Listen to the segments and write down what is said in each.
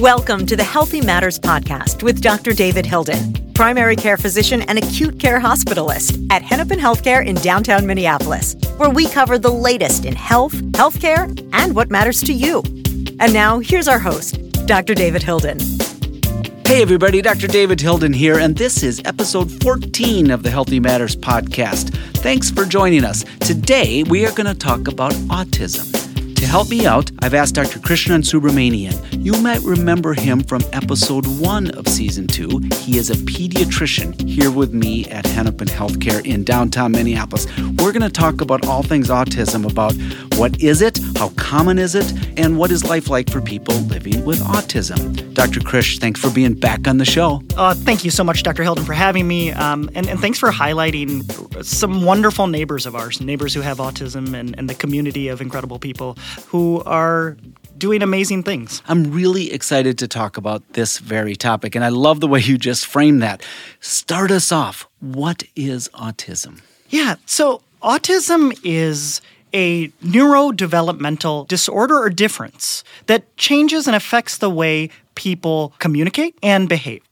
Welcome to the Healthy Matters Podcast with Dr. David Hilden, primary care physician and acute care hospitalist at Hennepin Healthcare in downtown Minneapolis, where we cover the latest in health, healthcare, and what matters to you. And now, here's our host, Dr. David Hilden. Hey, everybody, Dr. David Hilden here, and this is episode 14 of the Healthy Matters Podcast. Thanks for joining us. Today, we are going to talk about autism. To help me out, I've asked Dr. Krishnan Subrahmanian. You might remember him from episode one of season two. He is a pediatrician here with me at Hennepin Healthcare in downtown Minneapolis. We're going to talk about all things autism about what is it, how common is it, and what is life like for people living with autism. Dr. Krish, thanks for being back on the show. Uh, thank you so much, Dr. Hilden, for having me. Um, and, and, thanks for highlighting some wonderful neighbors of ours, neighbors who have autism, and, and the community of incredible people who are doing amazing things. I'm really excited to talk about this very topic, and I love the way you just framed that. Start us off. What is autism? Yeah, so autism is a neurodevelopmental disorder or difference that changes and affects the way people communicate and behave.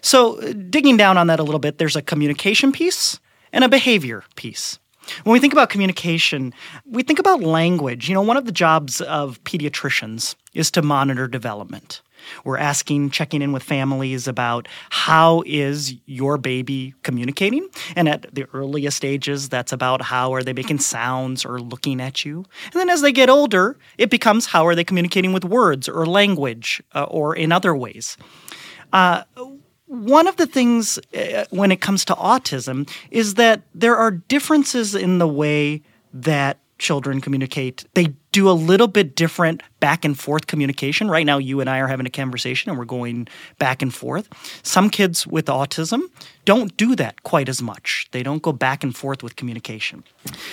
So, digging down on that a little bit, there's a communication piece and a behavior piece. When we think about communication, we think about language. You know, one of the jobs of pediatricians is to monitor development. We're asking, checking in with families about how is your baby communicating? And at the earliest stages, that's about how are they making sounds or looking at you. And then as they get older, it becomes how are they communicating with words or language uh, or in other ways. Uh, one of the things uh, when it comes to autism is that there are differences in the way that children communicate. They do a little bit different back and forth communication. Right now, you and I are having a conversation and we're going back and forth. Some kids with autism don't do that quite as much. They don't go back and forth with communication.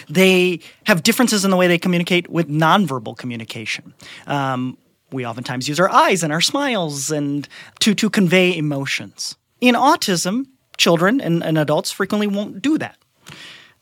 They have differences in the way they communicate with nonverbal communication. Um, we oftentimes use our eyes and our smiles and to, to convey emotions. In autism, children and, and adults frequently won't do that.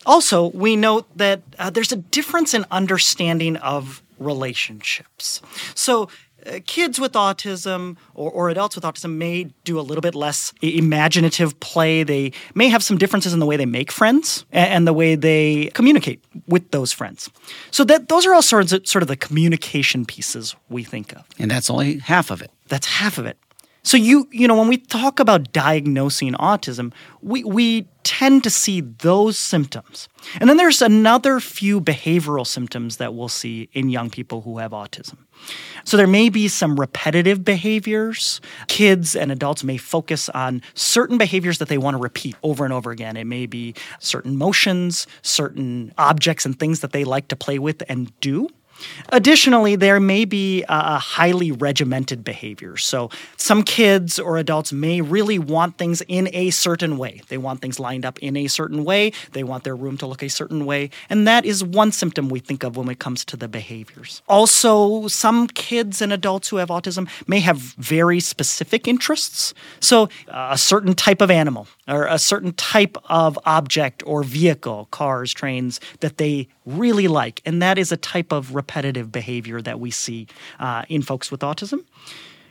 Also, we note that uh, there's a difference in understanding of relationships. So, Uh, kids with autism or, or, adults with autism may do a little bit less imaginative play. They may have some differences in the way they make friends and, and the way they communicate with those friends. So that those are all sorts of, sort of the communication pieces we think of. And that's only half of it. That's half of it. So you you know when we talk about diagnosing autism, we we tend to see those symptoms. And then there's another few behavioral symptoms that we'll see in young people who have autism. So there may be some repetitive behaviors. Kids and adults may focus on certain behaviors that they want to repeat over and over again. It may be certain motions, certain objects and things that they like to play with and do. Additionally, there may be a highly regimented behavior. So, some kids or adults may really want things in a certain way. They want things lined up in a certain way. They want their room to look a certain way. And that is one symptom we think of when it comes to the behaviors. Also, some kids and adults who have autism may have very specific interests. So, uh, a certain type of animal or a certain type of object or vehicle, cars, trains, that they really like. And that is a type of repetitive behavior that we see uh, in folks with autism.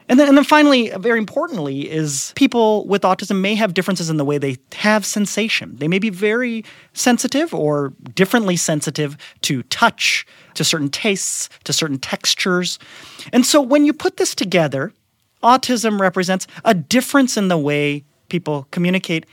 And then, and then finally, very importantly, is people with autism may have differences in the way they have sensation. They may be very sensitive or differently sensitive to touch, to certain tastes, to certain textures. And so when you put this together, autism represents a difference in the way people communicate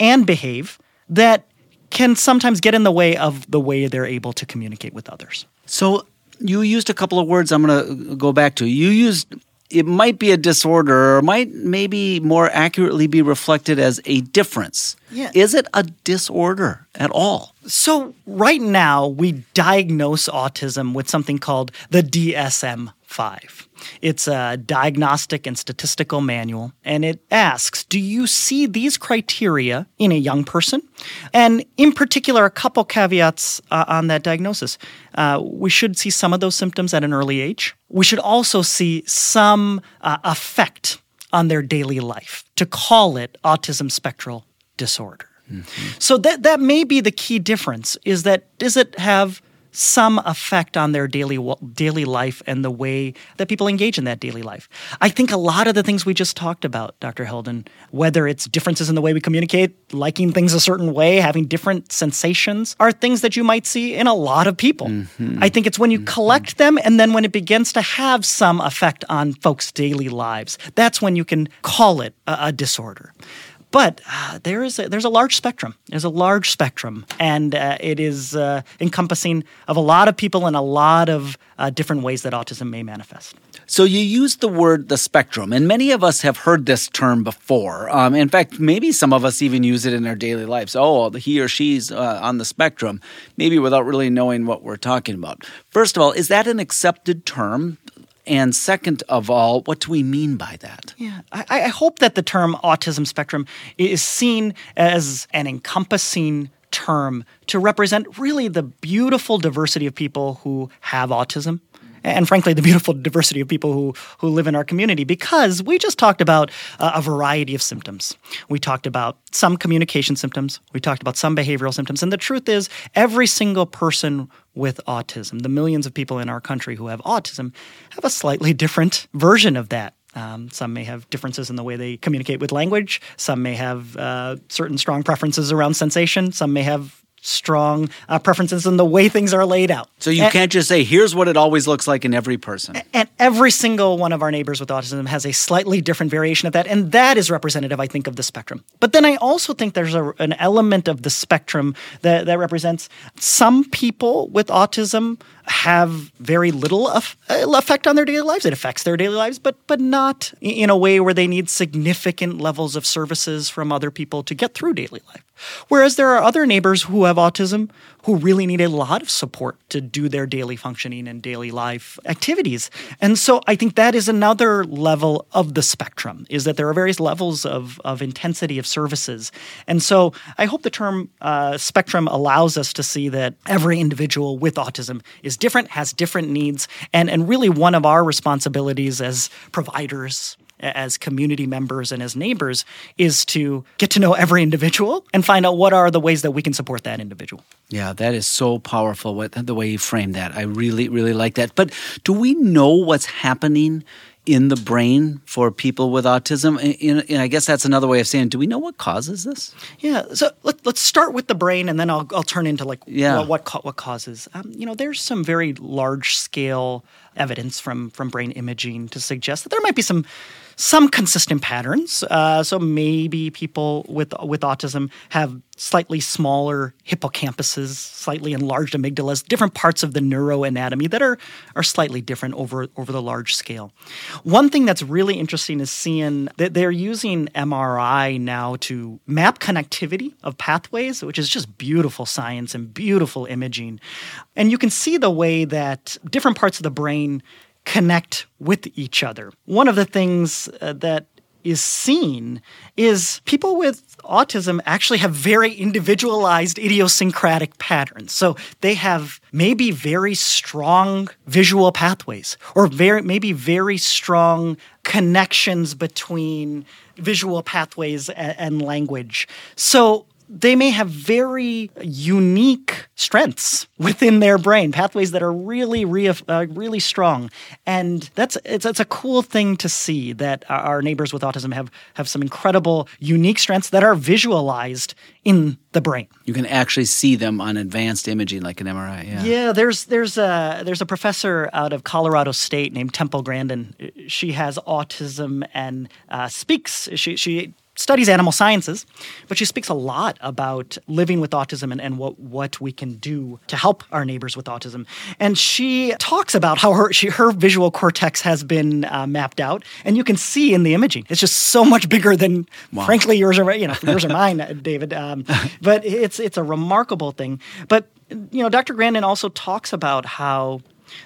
and behave that can sometimes get in the way of the way they're able to communicate with others. So you used a couple of words I'm going to uh, go back to. You used it might be a disorder or might maybe more accurately be reflected as a difference. Yeah. Is it a disorder at all? So, right now, we diagnose autism with something called the DSM 5. It's a diagnostic and statistical manual, and it asks Do you see these criteria in a young person? And in particular, a couple caveats uh, on that diagnosis. Uh, we should see some of those symptoms at an early age. We should also see some uh, effect on their daily life to call it autism spectral disorder. Mm-hmm. So that that may be the key difference is that does it have some effect on their daily daily life and the way that people engage in that daily life. I think a lot of the things we just talked about, Dr. Hilden, whether it's differences in the way we communicate, liking things a certain way, having different sensations, are things that you might see in a lot of people. Mm-hmm. I think it's when you mm-hmm. collect them and then when it begins to have some effect on folks' daily lives, that's when you can call it a, a disorder. But uh, there is a, there's a large spectrum. There's a large spectrum, and uh, it is uh, encompassing of a lot of people in a lot of uh, different ways that autism may manifest. So you use the word the spectrum, and many of us have heard this term before. Um, in fact, maybe some of us even use it in our daily lives. Oh, he or she's uh, on the spectrum, maybe without really knowing what we're talking about. First of all, is that an accepted term? And second of all, what do we mean by that? Yeah, I, I hope that the term autism spectrum is seen as an encompassing term to represent really the beautiful diversity of people who have autism and frankly the beautiful diversity of people who who live in our community because we just talked about uh, a variety of symptoms. We talked about some communication symptoms, we talked about some behavioral symptoms, and the truth is every single person with autism, the millions of people in our country who have autism have a slightly different version of that. Um, some may have differences in the way they communicate with language. Some may have uh, certain strong preferences around sensation. Some may have strong uh, preferences in the way things are laid out. So you and, can't just say, here's what it always looks like in every person. And every single one of our neighbors with autism has a slightly different variation of that. And that is representative, I think, of the spectrum. But then I also think there's a, an element of the spectrum that, that represents some people with autism have very little uh, effect on their daily lives. It affects their daily lives, but but not in a way where they need significant levels of services from other people to get through daily life. Whereas there are other neighbors who have autism who really need a lot of support to do their daily functioning and daily life activities. And so I think that is another level of the spectrum, is that there are various levels of, of intensity of services. And so I hope the term uh, spectrum allows us to see that every individual with autism is different, has different needs, and, and really one of our responsibilities as providers as community members and as neighbors is to get to know every individual and find out what are the ways that we can support that individual. Yeah, that is so powerful what, the way you frame that. I really, really like that. But do we know what's happening in the brain for people with autism? And, and, I guess that's another way of saying, do we know what causes this? Yeah, so let, us start with the brain, and then I'll, I'll turn into like yeah. what what, what causes. Um, you know, there's some very large scale evidence from from brain imaging to suggest that there might be some some consistent patterns. Uh, so maybe people with with autism have slightly smaller hippocampuses, slightly enlarged amygdalas, different parts of the neuroanatomy that are are slightly different over over the large scale. One thing that's really interesting is seeing that they're using MRI now to map connectivity of pathways, which is just beautiful science and beautiful imaging. And you can see the way that different parts of the brain connect with each other. One of the things uh, that is seen is people with autism actually have very individualized idiosyncratic patterns. So they have maybe very strong visual pathways or very maybe very strong connections between visual pathways and, and language. So they may have very unique strengths within their brain, pathways that are really, uh, really strong, and that's it's, it's a cool thing to see that our neighbors with autism have have some incredible, unique strengths that are visualized in the brain. You can actually see them on advanced imaging, like an MRI. Yeah, yeah. There's there's a there's a professor out of Colorado State named Temple Grandin. She has autism and uh, speaks. She she studies animal sciences, but she speaks a lot about living with autism and, and what, what we can do to help our neighbors with autism. And she talks about how her, she, her visual cortex has been uh, mapped out, and you can see in the imaging. It's just so much bigger than, wow. frankly, yours or, you know, yours or mine, David. Um, but it's, it's a remarkable thing. But, you know, Dr. Grandin also talks about how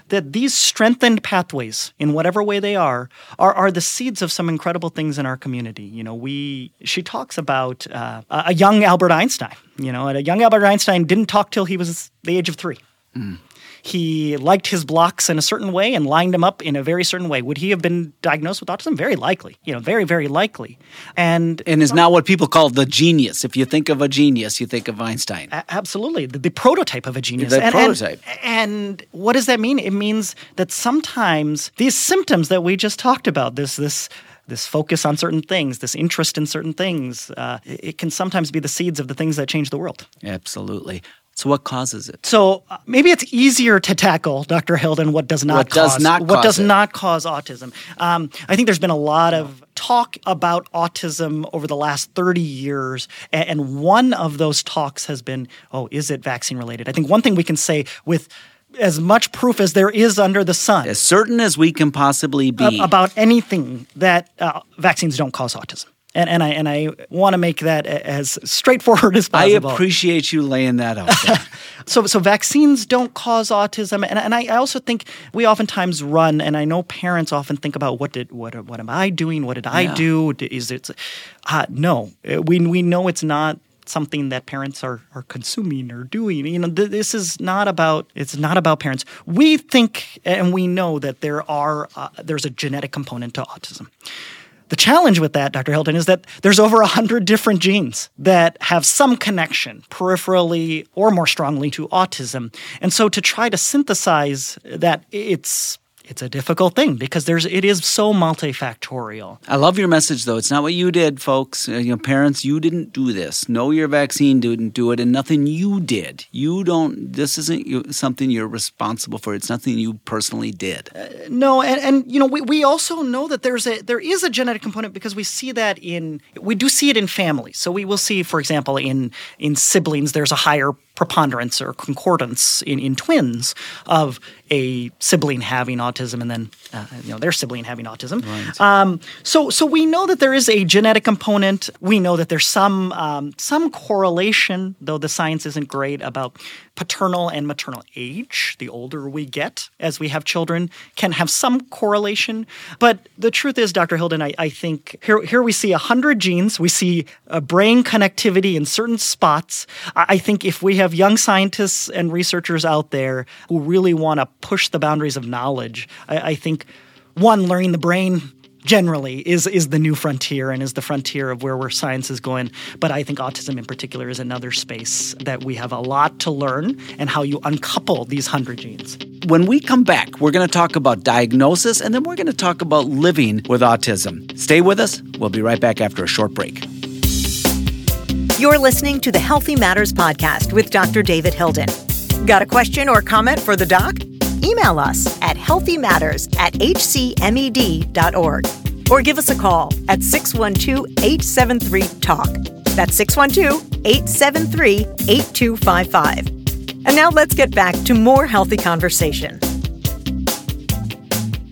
that these strengthened pathways, in whatever way they are, are, are the seeds of some incredible things in our community. You know, we she talks about uh, a young Albert Einstein. You know, and a young Albert Einstein didn't talk till he was the age of three. Mm. He liked his blocks in a certain way and lined them up in a very certain way, would he have been diagnosed with autism? Very likely, you know, very, very likely. And and is now what people call the genius. If you think of a genius, you think of Einstein. A- absolutely, the, the, prototype of a genius. The and, prototype. And, and what does that mean? It means that sometimes these symptoms that we just talked about, this this this focus on certain things, this interest in certain things, uh, it can sometimes be the seeds of the things that change the world. Absolutely. So, what causes it? So, uh, maybe it's easier to tackle, Dr. Hilden, what does not what cause does not what cause does it. not cause autism. Um, I think there's been a lot of talk about autism over the last 30 years, and one of those talks has been, oh, is it vaccine related? I think one thing we can say with as much proof as there is under the sun As certain as we can possibly be. about anything that uh, vaccines don't cause autism. And, and I and I want to make that as straightforward as possible. I appreciate you laying that out. there. So, so vaccines don't cause autism, and, and I also think we oftentimes run, and I know parents often think about what did what what am I doing? What did I Yeah. do? Is it? Uh, no, Uh, we we know it's not something that parents are are consuming or doing. You know, th- this is not about it's not about parents. We think and we know that there are uh, there's a genetic component to autism. The challenge with that, Dr. Hilden, is that there's over 100 different genes that have some connection, peripherally or more strongly, to autism. And so to try to synthesize that, it's it's a difficult thing because there's it is so multifactorial. I love your message, though. It's not what you did, folks. Uh, you know, parents, you didn't do this. No, your vaccine didn't do it, and nothing you did. You don't. This isn't you, something you're responsible for. It's nothing you personally did. No, and, and you know we, we also know that there's a there is a genetic component because we see that in we do see it in families. So we will see, for example, in in siblings, there's a higher preponderance or concordance in, in twins of a sibling having autism and then uh, you know their sibling having autism. Um, so so we know that there is a genetic component. We know that there's some um, some correlation, though the science isn't great about paternal and maternal age. The older we get as we have children can have some correlation. But the truth is, Dr. Hilden, I, I think here, here we see 100 genes. We see brain connectivity in certain spots. I, I think if we have young scientists and researchers out there who really want to push the boundaries of knowledge, I, I think one, learning the brain generally is is the new frontier and is the frontier of where where science is going. But I think autism in particular is another space that we have a lot to learn and how you uncouple these hundred genes. When we come back, we're going to talk about diagnosis and then we're going to talk about living with autism. Stay with us. We'll be right back after a short break. You're listening to the Healthy Matters podcast with Dr. David Hilden. Got a question or comment for the doc? Email us at healthymatters at hcmed.org or give us a call at 612 873 TALK. That's 612 873 8255. And now let's get back to more healthy conversation.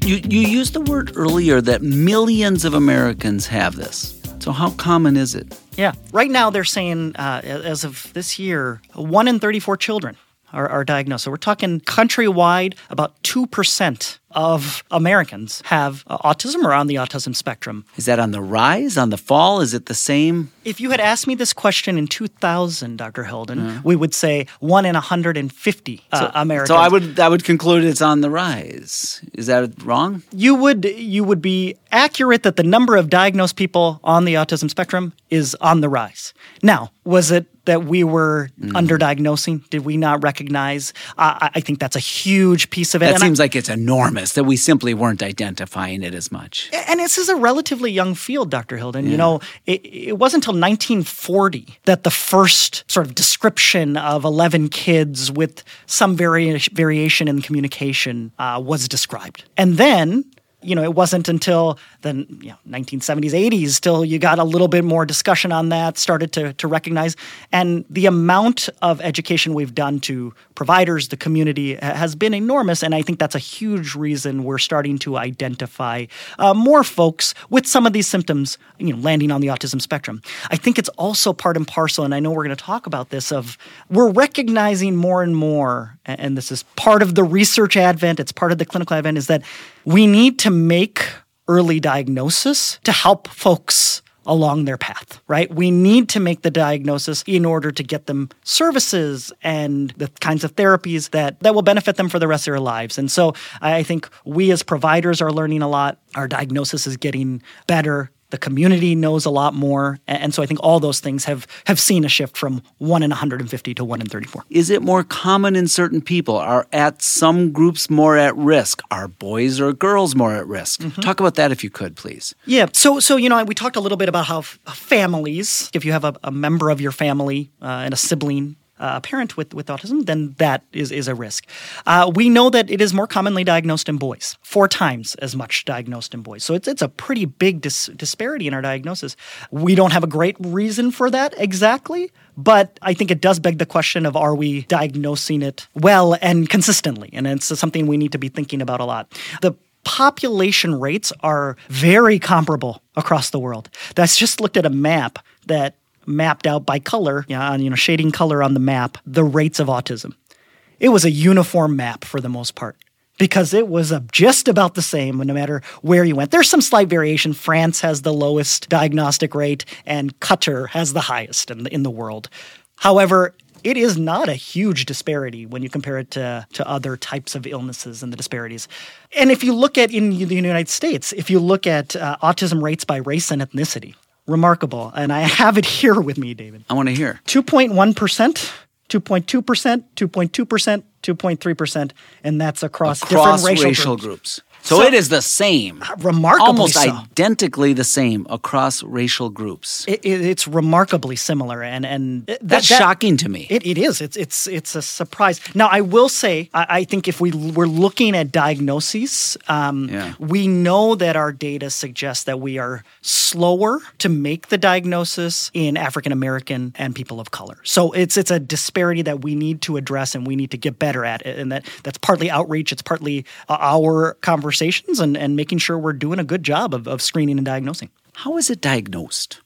You, you used the word earlier that millions of Americans have this. So, how common is it? Yeah. Right now, they're saying, uh, as of this year, one in 34 children are, are diagnosed. So we're talking countrywide, about 2% of Americans have uh, autism or on the autism spectrum. Is that on the rise, on the fall? Is it the same? If you had asked me this question in 2000, Dr. Hilden, we would say one in 150 uh, Americans. So I would I would conclude it's on the rise. Is that wrong? you would you would be accurate that the number of diagnosed people on the autism spectrum is on the rise. Now, was it that we were underdiagnosing? Did we not recognize? Uh, I I think that's a huge piece of it. That And I- seems like it's enormous that we simply weren't identifying it as much. and this is a relatively young field, Dr. Hilden. You know, it, it wasn't until 1940 that the first sort of description of 11 kids with some vari- variation in communication uh, was described. And then, you know, it wasn't until the you know, 1970s, 80s till you got a little bit more discussion on that, started to, to recognize. And the amount of education we've done to providers, the community, has been enormous. And I think that's a huge reason we're starting to identify uh, more folks with some of these symptoms, you know, landing on the autism spectrum. I think it's also part and parcel, and I know we're going to talk about this, of we're recognizing more and more, and this is part of the research advent, it's part of the clinical advent, is that we need to make early diagnosis to help folks along their path, right? We need to make the diagnosis in order to get them services and the kinds of therapies that, that will benefit them for the rest of their lives. And so I think we as providers are learning a lot. Our diagnosis is getting better the community knows a lot more. And so i think all those things have have seen a shift from 1 in 150 to 1 in 34 is it more common in certain people? Are at some groups more at risk? Are boys or girls more at risk? Mm-hmm. talk about that if you could please. Yeah. So so you know we talked a little bit about how f- families if you have a, a member of your family uh, and a sibling uh, a parent with, with autism, then that is, is a risk. Uh, we know that it is more commonly diagnosed in boys, four times as much diagnosed in boys. So it's, it's a pretty big dis- disparity in our diagnosis. We don't have a great reason for that exactly, but I think it does beg the question of are we diagnosing it well and consistently? And it's something we need to be thinking about a lot. The population rates are very comparable across the world. That's just looked at a map that mapped out by color, you you know, shading color on the map, the rates of autism. It was a uniform map for the most part because it was just about the same no matter where you went. There's some slight variation. France has the lowest diagnostic rate, and Qatar has the highest in the, in the world. However, it is not a huge disparity when you compare it to, to other types of illnesses and the disparities. And if you look at in the United States, if you look at uh, autism rates by race and ethnicity, remarkable. And I have it here with me, David. I want to hear. 2.1%, 2.2%, 2.2%, 2.3%, and that's across, across different racial, racial groups. groups. So, so, it is the same. Remarkably Almost so. identically the same across racial groups. It, it, it's remarkably similar, and and that, that's that, shocking to me. It, it is. It's it's it's a surprise. Now, I will say, I, I think if we were looking at diagnoses, um, yeah. we know that our data suggests that we are slower to make the diagnosis in African American and people of color. So it's it's a disparity that we need to address and we need to get better at, and that that's partly outreach. It's partly uh, our conversation conversations and, and making sure we're doing a good job of, of screening and diagnosing. How is it diagnosed?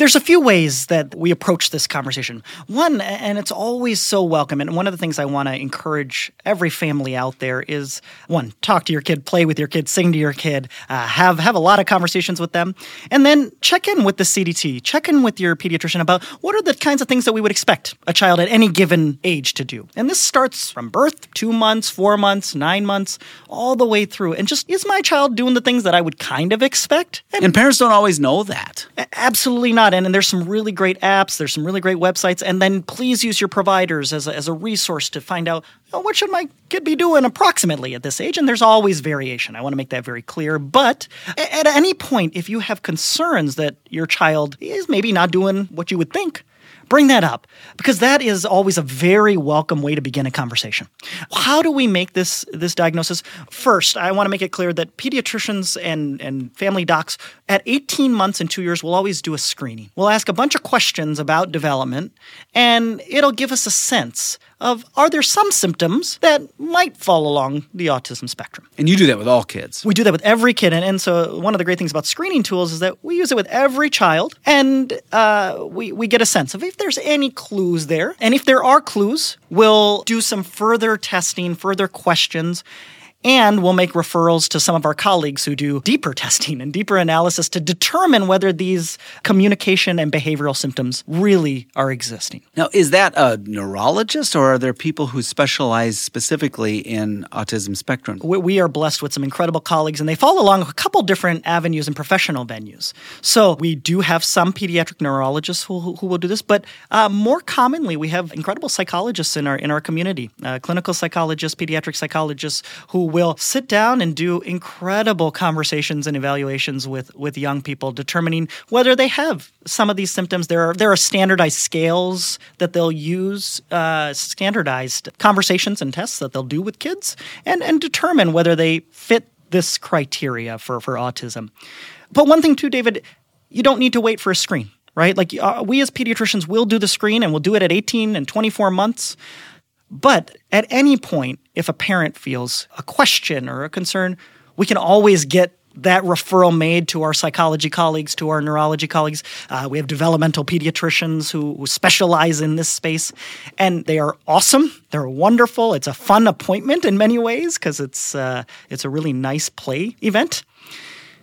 There's a few ways that we approach this conversation. One, and it's always so welcome, and one of the things I want to encourage every family out there is one, talk to your kid, play with your kid, sing to your kid, uh, have have a lot of conversations with them, and then check in with the CDC, check in with your pediatrician about what are the kinds of things that we would expect a child at any given age to do. And this starts from birth, two months, four months, nine months, all the way through. And just is my child doing the things that I would kind of expect? And, and parents don't always know that. Absolutely not. And, and there's some really great apps, there's some really great websites. And then please use your providers as a, as a resource to find out oh, what should my kid be doing approximately at this age. And there's always variation. I want to make that very clear. But at any point, if you have concerns that your child is maybe not doing what you would think, Bring that up because that is always a very welcome way to begin a conversation. How do we make this this diagnosis? First, I want to make it clear that pediatricians and, and family docs at 18 months and two years will always do a screening. We'll ask a bunch of questions about development and it'll give us a sense of are there some symptoms that might fall along the autism spectrum? And you do that with all kids. We do that with every kid. And, and so one of the great things about screening tools is that we use it with every child and uh, we, we get a sense of if there's any clues there. And if there are clues, we'll do some further testing, further questions and we'll make referrals to some of our colleagues who do deeper testing and deeper analysis to determine whether these communication and behavioral symptoms really are existing. Now, is that a neurologist or are there people who specialize specifically in autism spectrum? We are blessed with some incredible colleagues, and they fall along a couple different avenues and professional venues. So we do have some pediatric neurologists who, who, will do this, but uh, more commonly, we have incredible psychologists in our in our community, uh, clinical psychologists, pediatric psychologists who will sit down and do incredible conversations and evaluations with, with young people, determining whether they have some of these symptoms. There are, there are standardized scales that they'll use, uh, standardized conversations and tests that they'll do with kids, and, and determine whether they fit this criteria for, for autism. But one thing, too, David, you don't need to wait for a screen right? Like uh, we as pediatricians will do the screen and we'll do it at 18 and 24 months. But at any point, if a parent feels a question or a concern, we can always get that referral made to our psychology colleagues, to our neurology colleagues. Uh, we have developmental pediatricians who, who, specialize in this space, and they are awesome. They're wonderful. It's a fun appointment in many ways because it's uh, it's a really nice play event.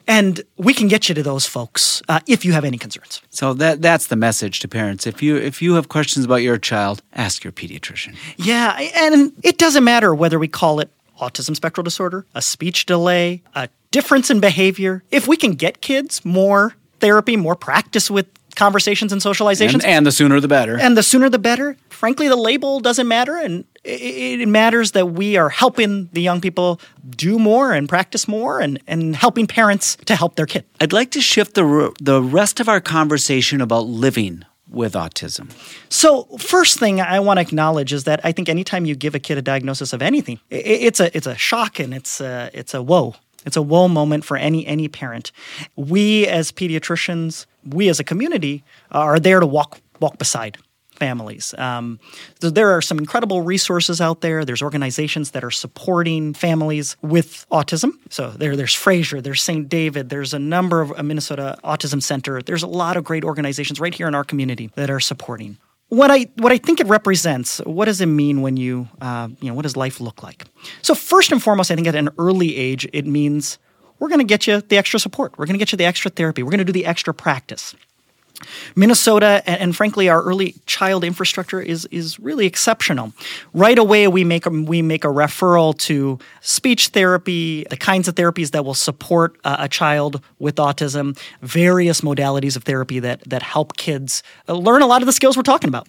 And we can get you to those folks uh, if you have any concerns. So that that's the message to parents. If you if you have questions about your child, ask your pediatrician. Yeah, and it doesn't matter whether we call it autism spectral disorder, a speech delay, a difference in behavior. If we can get kids more therapy, more practice with conversations and socializations, And, and the sooner the better. and the sooner the better. Frankly, the label doesn't matter, and it, it matters that we are helping the young people do more and practice more, and, and helping parents to help their kid. I'd like to shift the the rest of our conversation about living with autism. So, first thing I want to acknowledge is that I think anytime you give a kid a diagnosis of anything, it's a it's a shock and it's a it's a whoa. It's a whoa moment for any any parent. We as pediatricians, we as a community, are there to walk walk beside families. Um, so there are some incredible resources out there. There's organizations that are supporting families with autism. So there, there's Fraser, there's St. David, there's a number of uh, Minnesota Autism Center. There's a lot of great organizations right here in our community that are supporting. What I what I think it represents. What does it mean when you uh, you know what does life look like? So first and foremost, I think at an early age, it means we're going to get you the extra support. We're going to get you the extra therapy. We're going to do the extra practice. Minnesota and, and, frankly our early child infrastructure is is really exceptional. Right away we make a, we make a referral to speech therapy, the kinds of therapies that will support a child with autism, various modalities of therapy that that help kids learn a lot of the skills we're talking about.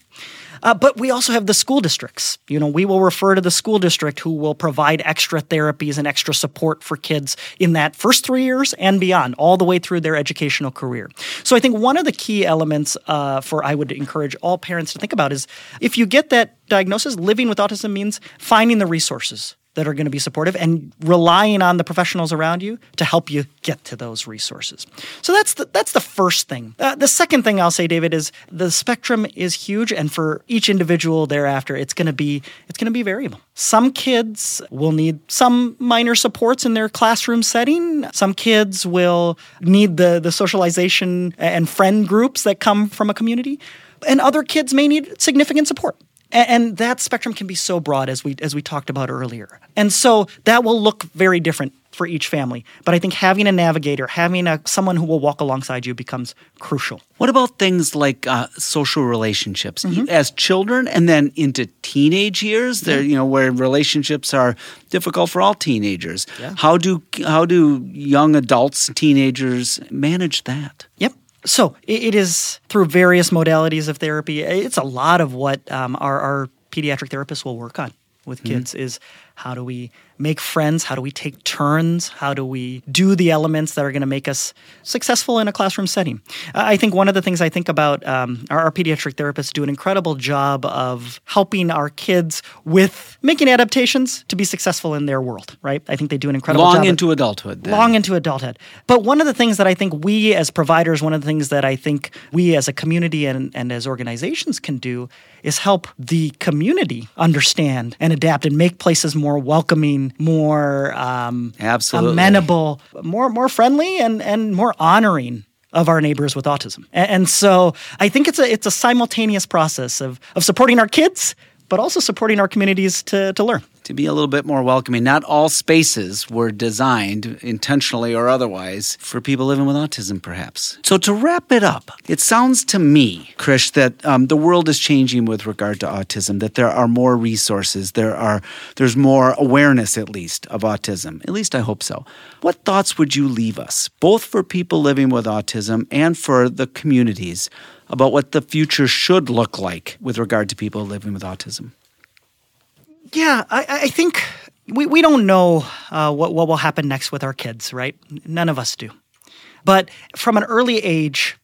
Uh, but we also have the school districts. You know, we will refer to the school district who will provide extra therapies and extra support for kids in that first three years and beyond, all the way through their educational career. So I think one of the key elements uh, for I would encourage all parents to think about is if you get that diagnosis, living with autism means finding the resources that are going to be supportive and relying on the professionals around you to help you get to those resources. So that's the, that's the first thing. Uh, the second thing I'll say, David, is the spectrum is huge, and for each individual thereafter, it's going to be it's going to be variable. Some kids will need some minor supports in their classroom setting. Some kids will need the the socialization and friend groups that come from a community, and other kids may need significant support and that spectrum can be so broad as we as we talked about earlier and so that will look very different for each family but i think having a navigator having a someone who will walk alongside you becomes crucial What about things like uh, social relationships Mm-hmm. as children and then into teenage years? There, you know, where relationships are difficult for all teenagers. Yeah. How do how do young adults, teenagers manage that? Yep. So it, it is through various modalities of therapy. It's a lot of what um, our, our pediatric therapists will work on with kids is how do we make friends? How do we take turns? How do we do the elements that are going to make us successful in a classroom setting? I think one of the things I think about um, our, our pediatric therapists do an incredible job of helping our kids with making adaptations to be successful in their world. Right? I think they do an incredible Long job. of- into adulthood. Then. long into adulthood. But one of the things that I think we as providers, one of the things that I think we as a community and, and as organizations can do is help the community understand and adapt and make places more welcoming, more um, Absolutely. amenable, more more friendly, and and more honoring of our neighbors with autism. And, and so I think it's a it's a simultaneous process of of supporting our kids, but also supporting our communities to to learn. To be a little bit more welcoming. Not all spaces were designed intentionally or otherwise for people living with autism, perhaps. So, to wrap it up, it sounds to me, Krish, that um, the world is changing with regard to autism. That there are more resources. There are there's more awareness, at least, of autism. At least I hope so. What thoughts would you leave us, both for people living with autism and for the communities, about what the future should look like with regard to people living with autism? Yeah, I, I think we, we don't know uh, what, what will happen next with our kids, right? None of us do. But from an early age,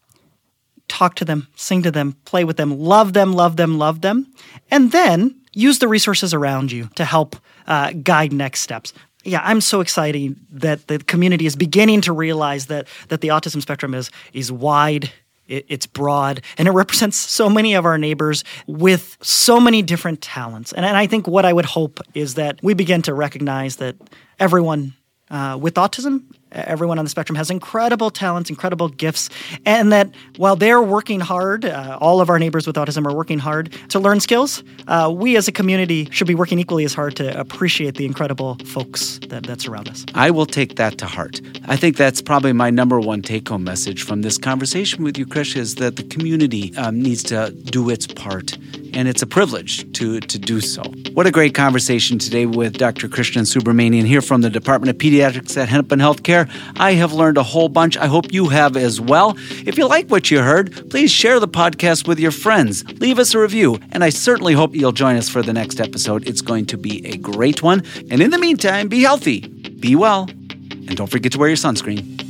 talk to them, sing to them, play with them, love them, love them, love them, and then use the resources around you to help uh, guide next steps. Yeah, I'm so excited that the community is beginning to realize that that the autism spectrum is is wide it, it's broad and it represents so many of our neighbors with so many different talents. And, and I think what I would hope is that we begin to recognize that everyone uh, with autism everyone on the spectrum has incredible talents, incredible gifts, and that while they're working hard, uh, all of our neighbors with autism are working hard to learn skills. Uh, we as a community should be working equally as hard to appreciate the incredible folks that, that surround us. I will take that to heart. I think that's probably my number one take home message from this conversation with you, Krish, is that the community um, needs to do its part and it's a privilege to, to do so. What a great conversation today with Dr. Krishnan Subrahmanian here from the Department of Pediatrics at Hennepin Healthcare. I have learned a whole bunch. I hope you have as well. If you like what you heard, please share the podcast with your friends. Leave us a review, and I certainly hope you'll join us for the next episode. It's going to be a great one. And in the meantime, be healthy, be well, and don't forget to wear your sunscreen.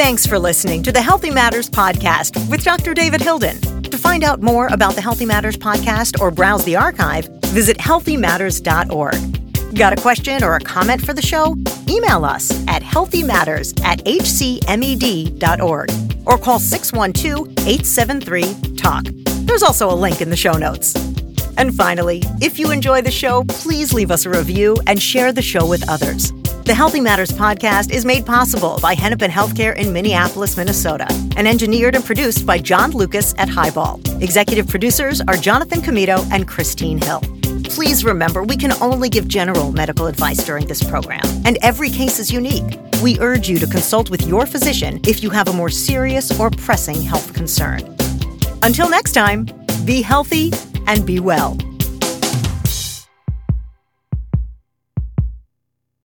Thanks for listening to the Healthy Matters podcast with Dr. David Hilden. To find out more about the Healthy Matters podcast or browse the archive, visit healthymatters.org. Got a question or a comment for the show? Email us at healthymatters at hcmed.org or call 612 873 TALK. There's also a link in the show notes. And finally, if you enjoy the show, please leave us a review and share the show with others. The Healthy Matters podcast is made possible by Hennepin Healthcare in Minneapolis, Minnesota, and engineered and produced by John Lucas at Highball. Executive producers are Jonathan Comito and Christine Hill. Please remember, we can only give general medical advice during this program, and every case is unique. We urge you to consult with your physician if you have a more serious or pressing health concern. Until next time, be healthy and be well.